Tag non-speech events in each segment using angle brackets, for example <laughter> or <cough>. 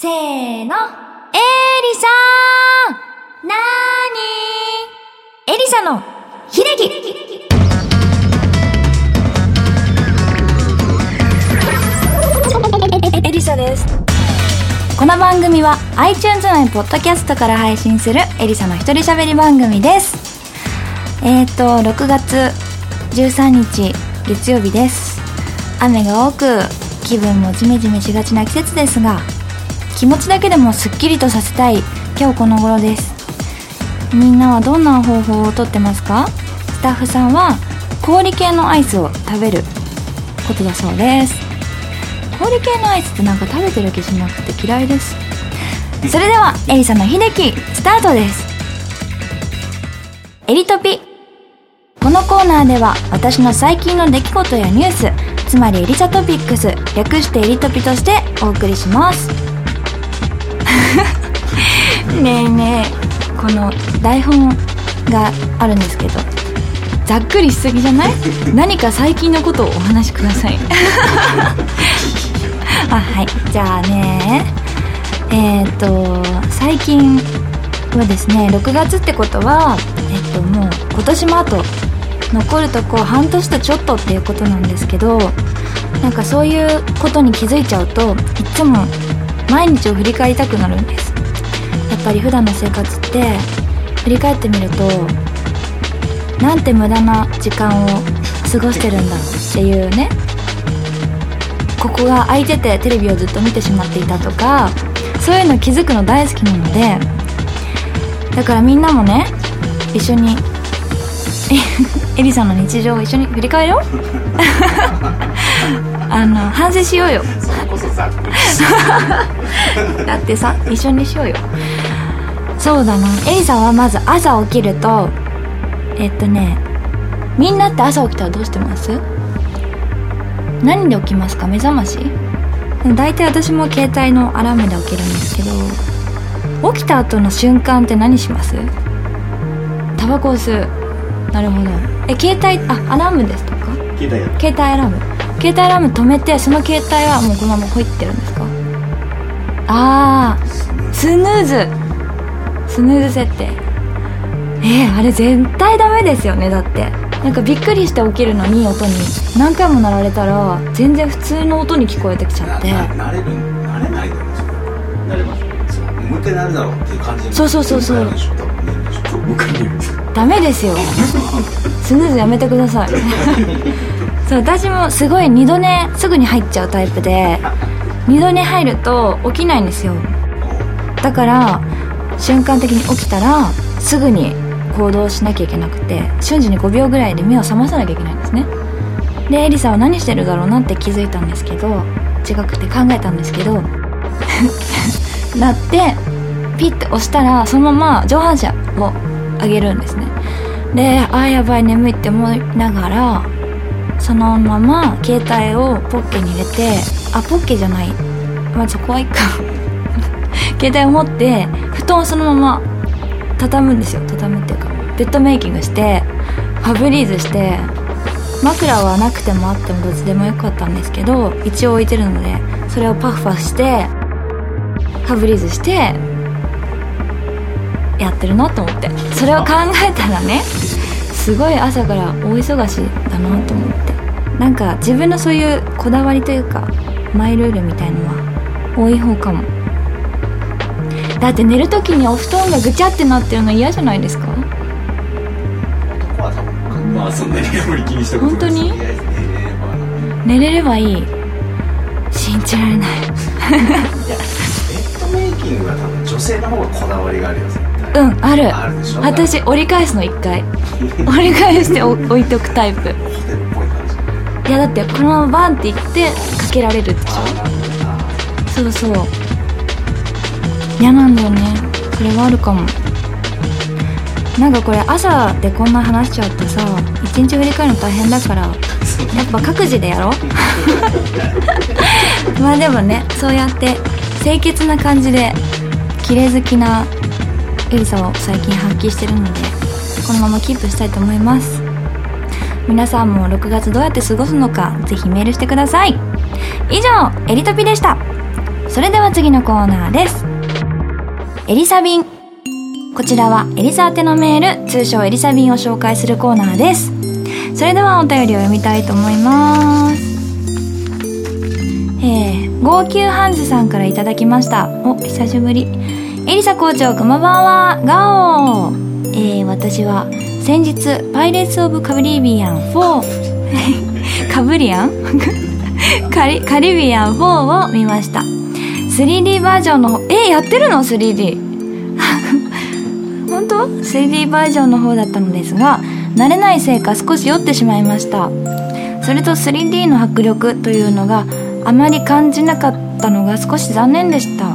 せーの。エリサーなーにエリサの秀樹エリサです。この番組は iTunes 内ポッドキャストから配信するエリサの一人喋り番組です。えーと、6月13日月曜日です。雨が多く気分もジメジメしがちな季節ですが気持ちだけでもすっきりとさせたい今日この頃です。みんなはどんな方法をとってますか？スタッフさんは氷系のアイスを食べることだそうです。氷系のアイスってなんか食べてる気しなくて嫌いです。それではエリサの秀樹スタートです。エリトピ。このコーナーでは私の最近の出来事やニュースつまりエリサトピックス略してエリトピとしてお送りします。ねえねえこの台本があるんですけどざっくりしすぎじゃない？何か最近のことをお話しください。<laughs> あはい。じゃあねえーっと最近はですね6月ってことはえっともう今年もあと残るとこ半年とちょっとっていうことなんですけどなんかそういうことに気づいちゃうといつも毎日を振り返りたくなるんです。やっぱり普段の生活って振り返ってみるとなんて無駄な時間を過ごしてるんだっていうねここが空いててテレビをずっと見てしまっていたとかそういうの気づくの大好きなのでだからみんなもね一緒に <laughs> エリさんの日常を一緒に振り返ろう。<laughs> あの反省しようよ。だってさ一緒にしようよ。そうだな。エリさんはまず朝起きるとえっとねみんなって朝起きたらどうしてます？何で起きますか？目覚まし？大体私も携帯のアラームで起きるんですけど起きた後の瞬間って何します？タバコを吸う。なるほど。え携帯あアラームですとか？携帯や携帯アラーム携帯アラーム止めてその携帯はもうこのままほいってるんですか？ああスヌーズ。スヌーズ設定。えー、あれ絶対ダメですよねだって。なんかびっくりして起きるのに音に。何回も鳴られたら全然普通の音に聞こえてきちゃって。ななれるなれないだろうなれますそうもう一回なるだろうっていう感じでそうそうそうそう。ダメですよ。スヌーズやめてください <laughs> そう私もすごい二度寝すぐに入っちゃうタイプで二度寝入ると起きないんですよ。だから瞬間的に起きたらすぐに行動しなきゃいけなくて瞬時に5秒ぐらいで目を覚まさなきゃいけないんですね。でエリさんは何してるだろうなって気づいたんですけど違くて考えたんですけど <laughs> なってピッて押したらそのまま上半身を上げるんですね。であーやばい眠いって思いながらそのまま携帯をポッケに入れてあポッケじゃない。まあそこはいいか。<laughs> 携帯を持って布団をそのまま畳むんですよ。畳むっていうかベッドメイキングしてファブリーズして枕はなくてもあってもどっちでもよかったんですけど一応置いてるのでそれをパフパフしてファブリーズしてやってるなと思って。それを考えたらねすごい朝から大忙しだなと思って。なんか自分のそういうこだわりというかマイルールみたいのは多い方かも。だって寝る時にお布団がぐちゃってなってるの嫌じゃないですか？まあそんなにあんまり気にしたことない本当に？寝れればいい。信じられない。いやベッドメイキングは多分女性の方がこだわりがあるよ絶対。うんある。あるでしょ？私折り返すの一回折り返してお置いておくタイプ。いやだってこのままバンっていってかけられるでしょ？そうそう。嫌なんだよね。それはあるかも。なんかこれ朝でこんな話しちゃうとさ一日振り返るの大変だからやっぱ各自でやろう。<laughs> まあでもねそうやって清潔な感じで綺麗好きなエリサを最近発揮してるのでこのままキープしたいと思います。皆さんも6月どうやって過ごすのかぜひメールしてください。以上エリトピでした。それでは次のコーナーです。エリサビン。こちらはエリサ宛てのメール通称エリサビンを紹介するコーナーです。それではお便りを読みたいと思います。えー、号泣ハンズさんからいただきました。お久しぶり。エリサ校長こんばんは。ガオー。えー、私は先日パイレーツ・オブ・カリビアン4 <laughs> カブリアン？<laughs> カリカリビアン4を見ました。3D バージョンのえー、やってるの？3D <laughs> 本当？3D バージョンの方だったのですが慣れないせいか少し酔ってしまいました。それと 3D の迫力というのがあまり感じなかったのが少し残念でした。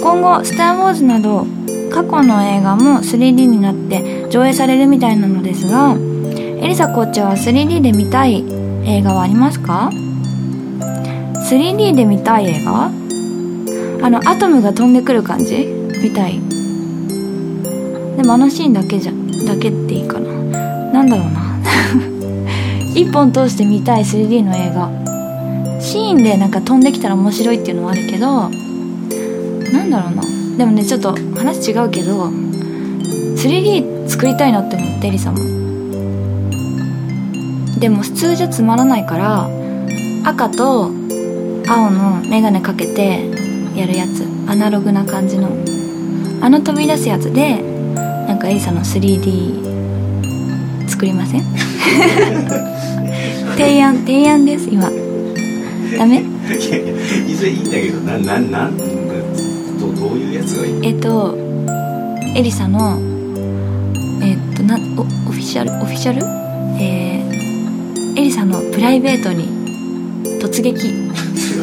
今後「スター・ウォーズ」など過去の映画も 3D になって上映されるみたいなのですがエリサコーチは 3D で見たい映画はありますか？3D で見たい映画？あのアトムが飛んでくる感じ？みたい。でもあのシーンだけじゃだけっていいかな。なんだろうな。<laughs> 一本通して見たい 3D の映画。シーンでなんか飛んできたら面白いっていうのはあるけどなんだろうな。でもねちょっと話違うけど 3D 作りたいなって思ってエリさんも。でも普通じゃつまらないから赤と青の眼鏡かけてやるやつ。アナログな感じの。あの飛び出すやつでなんかエリさんの 3D 作りません？<laughs> 提案提案です今。ダメ？いずれいいんだけどなななん？えっとエリサのえっとなおオフィシャルオフィシャル？えー、エリサのプライベートに突撃。<laughs>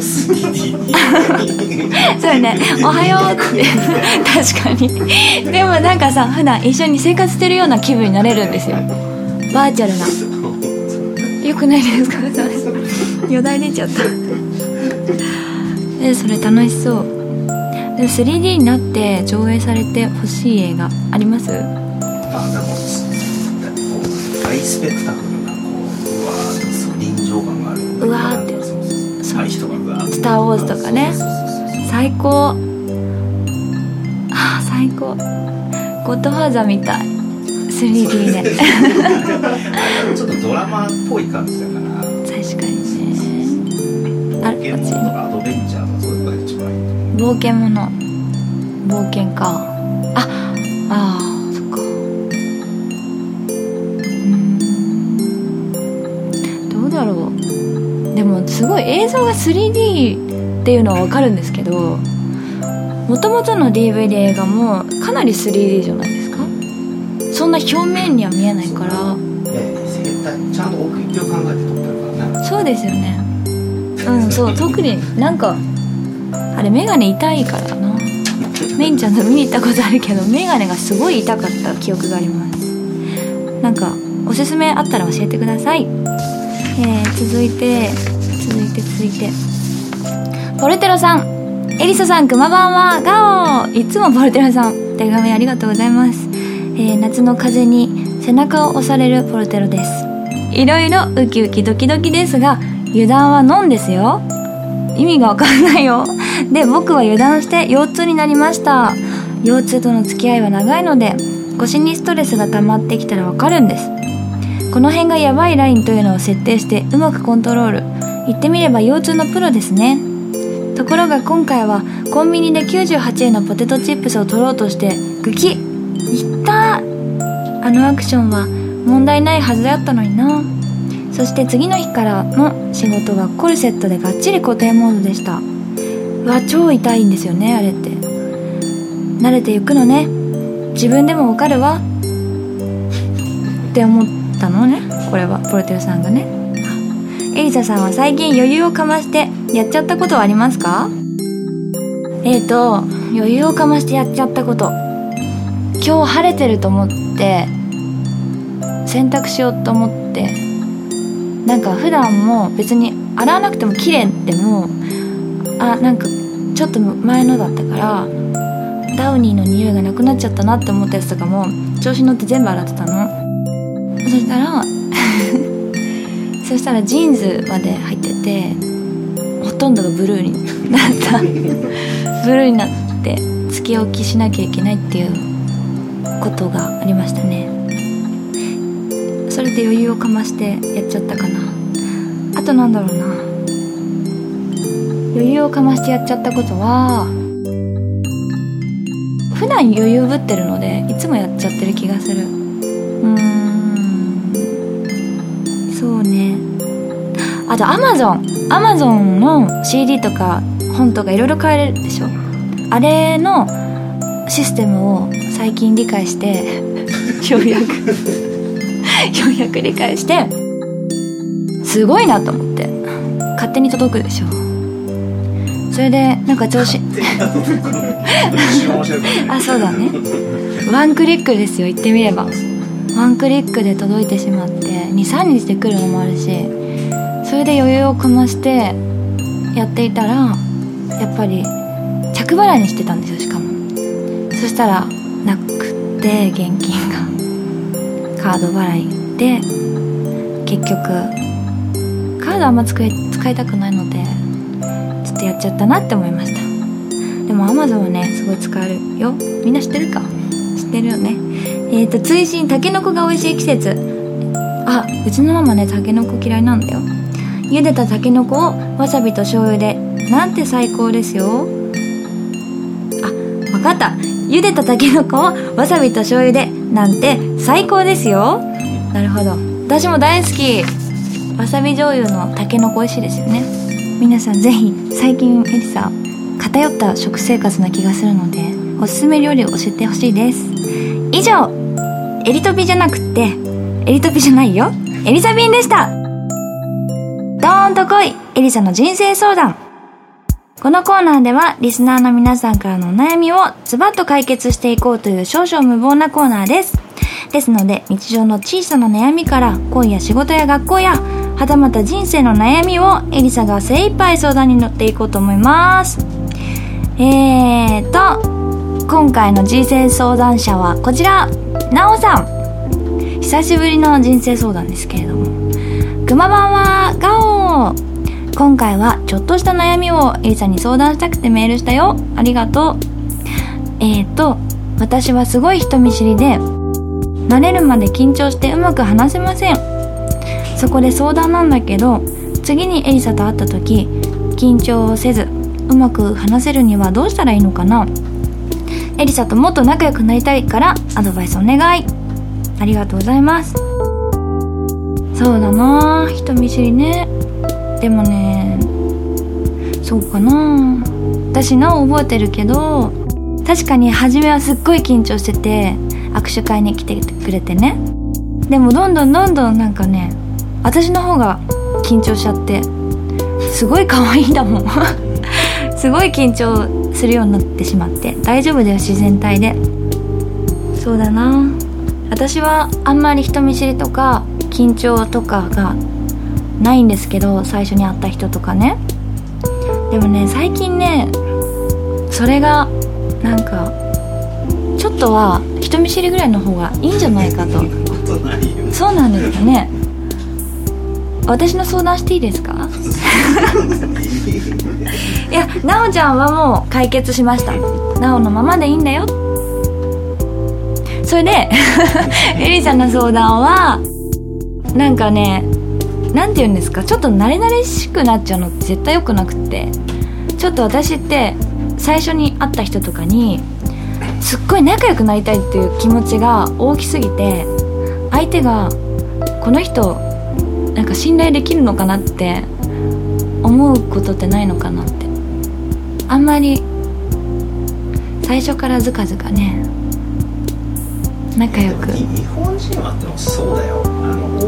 そうね「<laughs> おはよう」って。<laughs> 確かに。でもなんかさ普段一緒に生活してるような気分になれるんですよ。バーチャルな。よくないですか？よだれ出ちゃった。でそれ楽しそうで 3D になって上映されてほしい映画あります？あでもハイスペクタクルなこううわー臨場感がある。うわーってスター・ウォーズとかね。最高。あー最高。ゴッドファーザーみたい。3D で。<laughs> あちょっとドラマっぽい感じだから。確かにね。あ冒険こっち物とかアドベンチャーとかそういうのが一番いい冒険もの冒険かああーそっか。うん。どうだろう。でもすごい映像が 3D っていうのは分かるんですけどもともとの DVD 映画もかなり 3D じゃないですか。そんな表面には見えないから。ね絶対ちゃんと奥行きを考えて撮ってるからね。そうですよね。うんそう。特になんかあれ眼鏡痛いからな。メインちゃんと見に行ったことあるけど眼鏡がすごい痛かった記憶があります。なんかおすすめあったら教えてください。えー、続いて続いて続いて。ポルテロさん。エリサさんくまばんは。ガオいつもポルテロさん手紙ありがとうございます、えー、夏の風に背中を押されるポルテロです。いろいろウキウキドキドキですが油断はノンですよ。意味がわかんないよ。で僕は油断して腰痛になりました。腰痛との付き合いは長いので腰にストレスが溜まってきたらわかるんです。この辺がヤバいラインというのを設定してうまくコントロール。言ってみれば腰痛のプロですね。ところが今回はコンビニで98円のポテトチップスを取ろうとしてグキ。いったあのアクションは問題ないはずだったのにな。そして次の日からの仕事はコルセットでがっちり固定モードでした。うわ超痛いんですよねあれって。慣れていくのね。自分でもわかるわ。って思ったのねこれは。ポルテルさんがね。エリサさんは最近余裕をかましてやっちゃったことはありますか？えーと余裕をかましてやっちゃったこと。今日晴れてると思って洗濯しようと思って。なんか普段も別に洗わなくても綺麗でもあなんかちょっと前のだったからダウニーの匂いがなくなっちゃったなって思ったやつとかも調子乗って全部洗ってたの。そしたらそしたらジーンズまで入っててほとんどがブルーになった。ブルーになってつけ置きしなきゃいけないっていうことがありましたね。それで余裕をかましてやっちゃったかな。あとなんだろうな。余裕をかましてやっちゃったことは普段余裕ぶってるのでいつもやっちゃってる気がする。うん。そうね。あとアマゾン。アマゾンの CD とか本とかいろいろ買えるでしょ。あれのシステムを最近理解して <laughs> ようやく。ようやく理解してすごいなと思って。勝手に届くでしょ。それでなんか調子あそうだね。ワンクリックですよ言ってみれば。ワンクリックで届いてしまって。23日で来るのもあるし。それで余裕をかましてやっていたらやっぱり着払いにしてたんですよしかも。そしたらなくって現金が。カード払いで結局カードあんま使い使いたくないのでとやっちゃったなって思いました。でも Amazon はねすごい使えるよ。みんな知ってるか？知ってるよね。えっ、ー、と追伸たけのこが美味しい季節。あうちのママねたけのこ嫌いなんだよ。茹でたたけのこをわさびと醤油でなんて最高ですよ。あわかった。茹でたたけのこをわさびと醤油でなんて最高ですよ。なるほど。私も大好き。わさび醤油のたけのこ美味しいですよね。皆さんぜひ最近エリサ偏った食生活な気がするのでおすすめ料理を教えてほしいです。以上エリトピじゃなくってエリトピじゃないよ。エリザビンでした。ドーンと来いエリサの人生相談。このコーナーではリスナーの皆さんからのお悩みをズバッと解決していこうという少々無謀なコーナーです。ですので日常の小さな悩みから恋や仕事や学校やはたまた人生の悩みをエリサが精一杯相談に乗っていこうと思います。えーと、今回の人生相談者はこちら、なおさん。久しぶりの人生相談ですけれども。くまばんは、ガオ今回はちょっとした悩みをエリさんに相談したくてメールしたよありがとうえーと私はすごい人見知りで慣れるまで緊張してうまく話せませんそこで相談なんだけど次にエリサと会った時緊張をせずうまく話せるにはどうしたらいいのかな。エリサともっと仲良くなりたいからアドバイスお願い。ありがとうございます。そうだな人見知りね。でもねそうかな。私なお覚えてるけど確かに初めはすっごい緊張してて握手会に来てくれてね。でもどんどんどんどんなんかね私の方が緊張しちゃってすごい可愛いんだもん。<laughs> すごい緊張するようになってしまって大丈夫だよ自然体で。そうだな。私はあんまり人見知りとか緊張とかがないんですけど最初に会った人とかね。でもね最近ねそれがなんかちょっとは人見知りぐらいの方がいいんじゃないかと。そうなんですかね私の相談していいですか？<laughs> いや奈緒ちゃんはもう解決しました。奈緒のままでいいんだよ。それで <laughs> エリさんの相談はなんかね何て言うんですか？ちょっと慣れ慣れしくなっちゃうのって絶対良くなくって。ちょっと私って最初に会った人とかにすっごい仲良くなりたいっていう気持ちが大きすぎて相手がこの人なんか信頼できるのかなって思うことってないのかなって。あんまり最初からずかずかね仲良く。日本人はでもそうだよ。あの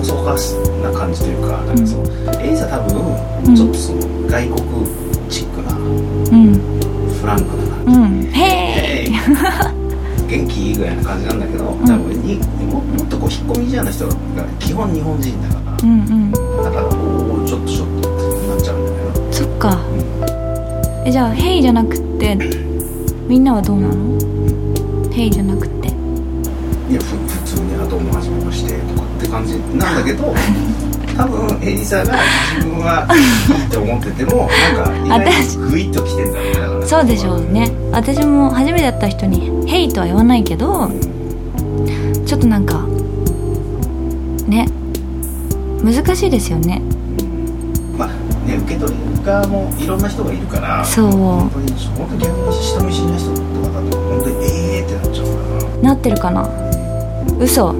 大そかな感じというかなんかそう、うん、エリザ多分ちょっとその外国チックな、うん、フランクな感じ、うん、へえ元気いいぐらいな感じなんだけど、多分にももっとこう引っ込み思案な人が基本日本人だから、うんうん、だからおおちょっとちょっとってなっちゃうんだよなそっか、うん、えじゃあ「ヘイ」じゃなくてみんなはどうなの「ヘイ」じゃなくて。いや普通にあとも始めましてとかって感じ。なんだけど <laughs> 多分エリサが自分はいいって思っててもなんか意外にグイッときてんだろうねだからそうでしょうね。私も初めて会った人に「ヘイ」とは言わないけどちょっとなんかね難しいですよね。まあね受け取り側もいろんな人がいるからそう。本当に本当に逆に人見知りな人とかだと本当にええー、ってなっちゃうから。なってるかな。嘘。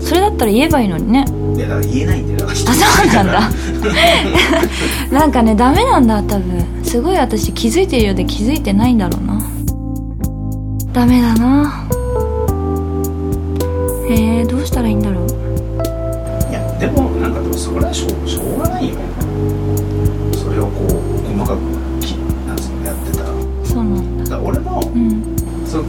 それだったら言えばいいのにね。いやだから言えないんだよあそうなんだ。<laughs> なんかねダメなんだ多分。すごい私気づいてるようで気づいてないんだろうな。ダメだな。へえどうしたらいいんだろうそれはしょうしょうがないよそれをこう細かくきなんつうのやってた。らそうなんだ。だ俺も、うん。すごく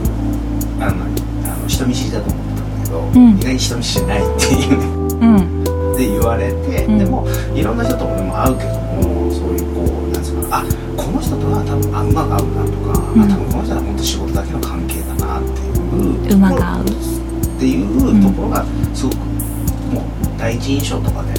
あのあの人見知りだと思ってたんだけど、うん。意外に人見知りないっていうね。うん。で言われて、うん。でもいろんな人と俺も会うけどもそういうこうなんつうのあこの人とは多分あ馬が合うなとか、うん。あ多分この人は本当仕事だけの関係だなっていう馬が合う。っていうところがすごくもう第一印象とかで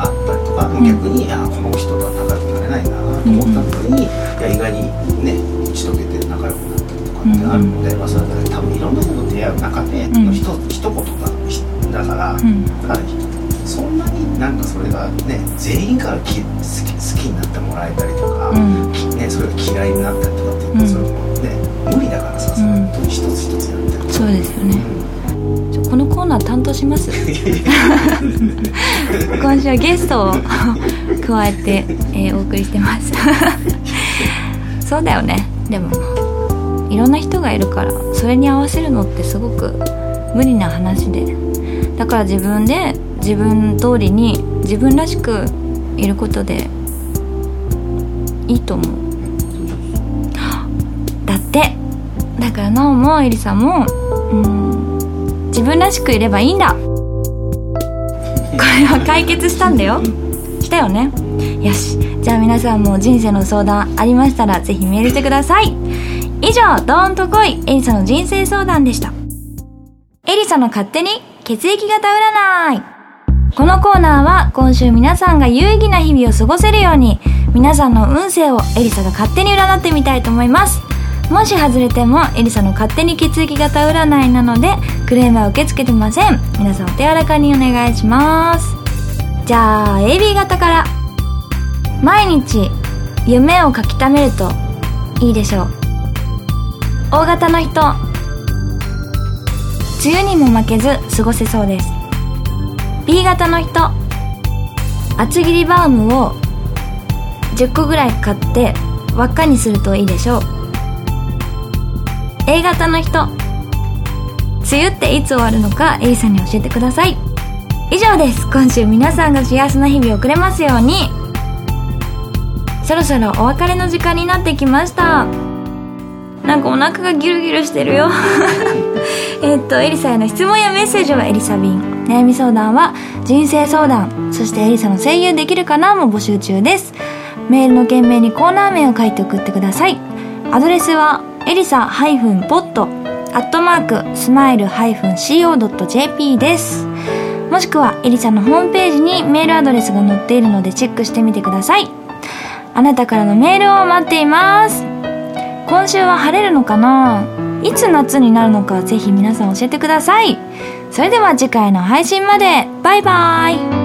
あったりとか、ん逆にあこの人とは仲良くなれないなと思ったのに、いや意外にね打ち解けて仲良くなったりとかってあるので、まあ、それは多分いろんな人と出会う中でん。のひと、一言だだから、ん。だからそんなになんかそれがね全員からき好き好きになってもらえたりとか、ね、それが嫌いになったりとかっていうん。それもね無理だからさ、それに一つ一つやってるそうですよねこのコーナー担当します。<laughs> 今週はゲストを加えて、えーお送りしてます。<laughs> そうだよね。でもいろんな人がいるからそれに合わせるのってすごく無理な話で。だから自分で自分通りに自分らしくいることでいいと思う。だって。だからなおもえりさんもうん自分らしくいればいいんだ。これは解決したんだよ。したよね。よし。じゃあ皆さんも人生の相談ありましたらぜひメールしてください。以上「どーんとこい。エリサの人生相談」でした。エリサの勝手に血液型占い。このコーナーは今週皆さんが有意義な日々を過ごせるように皆さんの運勢をエリサが勝手に占ってみたいと思います。もし外れてもエリサの勝手に血液型占いなのでクレームは受け付けてません。皆さんお手柔らかにお願いします。じゃあ AB 型から。毎日夢を書き溜めるといいでしょう。O 型の人。梅雨にも負けず過ごせそうです。B 型の人。厚切りバウムを10個ぐらい買って輪っかにするといいでしょう。A 型の人。梅雨っていつ終わるのか A さんに教えてください。以上です。今週皆さんが幸せな日々を送れますように。そろそろお別れの時間になってきました。なんかお腹がギュルギュルしてるよ。<laughs> えっとエリサへの質問やメッセージはエリサ便悩み相談は人生相談そしてエリサの声優できるかなも募集中です。メールの件名にコーナー名を書いて送ってください。アドレスはエリサ -bot アットマークスマイル -co.jp です。もしくはエリサのホームページにメールアドレスが載っているのでチェックしてみてください。あなたからのメールを待っています。今週は晴れるのかな？いつ夏になるのかぜひ皆さん教えてください。それでは次回の配信まで。バイバーイ。